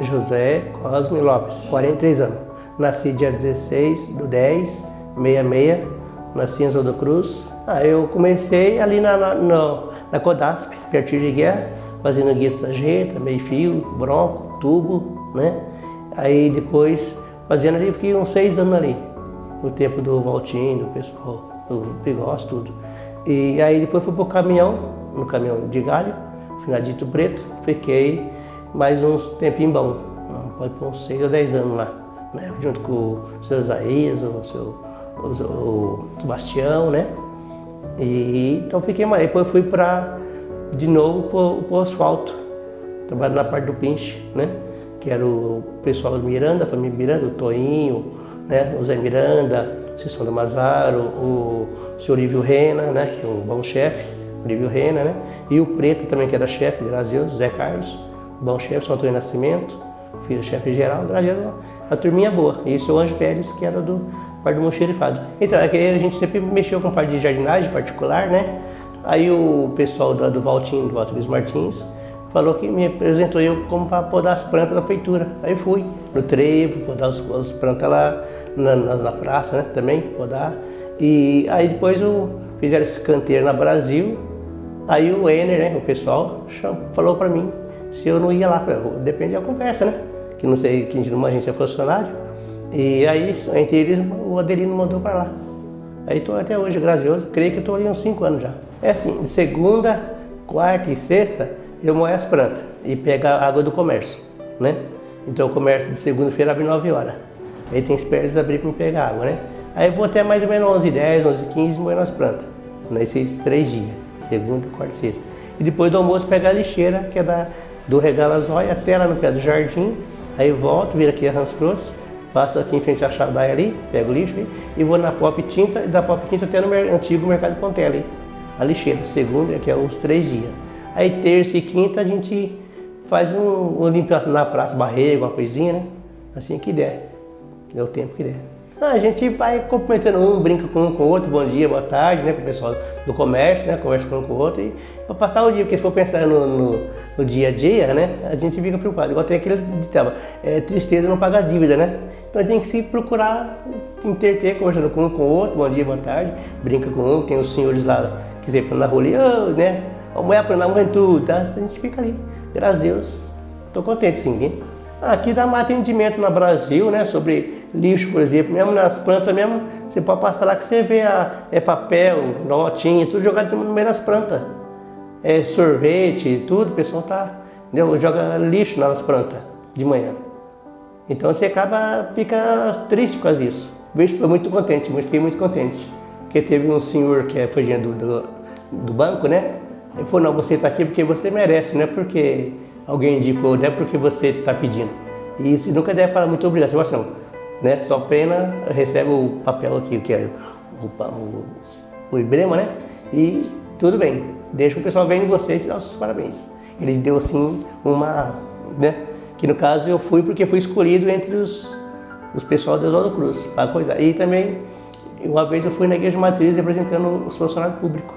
José Cosme Lopes, 43 anos. Nasci dia 16 do 10, 66, nasci em Zodo Cruz. Aí eu comecei ali na, na, na, na Codasp, pertinho de guerra, fazendo guia sarjeta, meio fio, bronco, tubo, né? Aí depois, fazendo ali, fiquei uns seis anos ali, no tempo do Valtinho, do pessoal, do Pigós, tudo. E aí depois fui pro caminhão, no caminhão de galho, finadito preto, fiquei mais uns tempinho bom, pode pôr uns seis ou dez anos lá, né? Junto com o seu Isaías, o seu o, o Sebastião, né? E então fiquei mais. Depois fui para de novo para o asfalto, trabalhando na parte do pinche, né? Que era o pessoal do Miranda, a família Miranda, o Toinho, né? o Zé Miranda, o Cissão do Mazaro, o senhor Lívio Rena, né? Que é um bom chefe, Lívio Rena, né? E o Preto também, que era chefe, Deus, Zé Carlos, bom chefe, Antônio Nascimento, filho chefe geral, graças a turminha boa. E isso é o Anjo Pérez, que era do parte do mochilifado. Então, é a gente sempre mexeu com parte de jardinagem particular, né? Aí o pessoal do, do Valtinho, do Luiz Martins, falou que me apresentou eu como para podar as plantas da feitura. Aí fui no trevo, podar as, as plantas lá na, na, praça, né? Também podar. E aí depois o, fizeram esse canteiro na Brasil. Aí o Ener, né? O pessoal falou para mim se eu não ia lá. Depende da conversa, né? Que não sei, que numa agência é funcionário. E aí, entre eles, o Adelino mandou para lá. Aí estou até hoje, a Deus, creio que estou ali uns 5 anos já. É assim, de segunda, quarta e sexta, eu moio as plantas e pego a água do comércio, né? Então o comércio de segunda-feira abre 9 horas. Aí tem espertos abrir para me pegar água, né? Aí vou até mais ou menos 11, 10, 11, 15 moendo as plantas, nesses três dias, segunda, quarta e sexta. E depois do almoço pegar a lixeira, que é da, do regalo azóia até lá no pé do jardim, aí volto, viro aqui a Hans Cruz, passo aqui em frente à Chadaia ali, pego o lixo e vou na Pop Tinta e da Pop Tinta até no antigo Mercado Pontela ali a lixeira, segunda, que é uns três dias. Aí terça e quinta a gente faz um, um na praça, barrega, uma coisinha, né? Assim que der, der o tempo que der. Ah, a gente vai cumprimentando um, brinca com um com o outro, bom dia, boa tarde, né? Com o pessoal do comércio, né? Conversa com um com o outro e para passar o dia, porque se for pensar no, no, no, dia a dia, né? A gente fica preocupado. Igual tem aqueles ditava, é, tristeza não paga dívida, né? Então a gente tem que se procurar interter, conversando com um com o outro, bom dia, boa tarde, brinca com um, tem os senhores lá quiser ir na rua ali, oh, né? A mulher para na tudo, tá? A gente fica ali. Graças a Deus, estou contente sim. Aqui dá mais atendimento no Brasil, né? Sobre lixo, por exemplo, mesmo nas plantas mesmo, você pode passar lá que você vê a, é papel, notinha, tudo jogado no meio das plantas. É sorvete, tudo, o pessoal tá, entendeu? joga lixo nas plantas de manhã. Então você acaba, fica triste com isso. Vejo foi muito contente, fiquei muito contente. Porque teve um senhor que é, foi do, do, do banco, né? Ele falou, não, você está aqui porque você merece, não é porque alguém indicou, não é porque você está pedindo. E isso nunca deve falar muito obrigado, você fala assim, né? Só pena recebe o papel aqui, que é o, o, o emblema, né? E tudo bem, deixa o pessoal em você e te dar os parabéns. Ele deu assim uma, né? Que no caso eu fui porque fui escolhido entre os, os pessoal da Oswaldo Cruz, para coisa. E também uma vez eu fui na igreja matriz representando os funcionários públicos.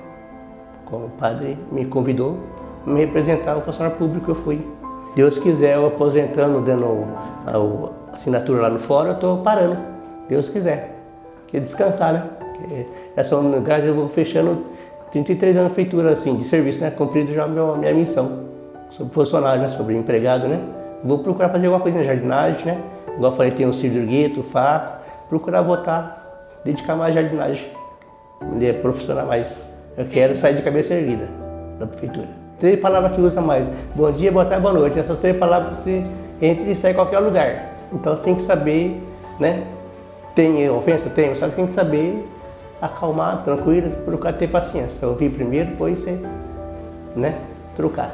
Como o padre me convidou me representar o funcionário público, eu fui. Deus quiser, eu aposentando, dando a assinatura lá no fora, eu estou parando. Deus quiser. Que descansar, né? Porque essa é graças eu vou fechando 33 anos de feitura assim, de serviço, né? Cumprido já a minha, minha missão. Sobre funcionário, né? Sobre empregado, né? Vou procurar fazer alguma coisa na jardinagem, né? Igual eu falei, tem um cirurguito, faco. Procurar votar dedicar mais à jardinagem, profissional mais. Eu quero sair de cabeça erguida da prefeitura. Três palavras que usa mais: bom dia, boa tarde, boa noite. Essas três palavras você entra e sai em qualquer lugar. Então você tem que saber, né? Tem ofensa? Tem, só que tem que saber acalmar, tranquilo, procurar ter paciência. Ouvir primeiro, depois você, né? Trocar.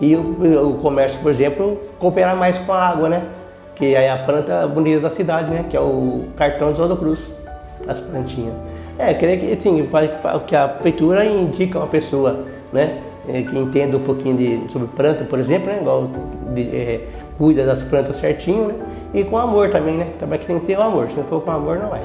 E o, o comércio, por exemplo, cooperar mais com a água, né? Que é a planta bonita da cidade, né? Que é o cartão de Zodo Cruz as plantinhas. É, creio que assim, que a prefeitura indica uma pessoa, né, é, que entenda um pouquinho de, sobre planta, por exemplo, né, igual de, é, cuida das plantas certinho, né, e com amor também, né, também que tem que ter o amor, se não for com amor não vai.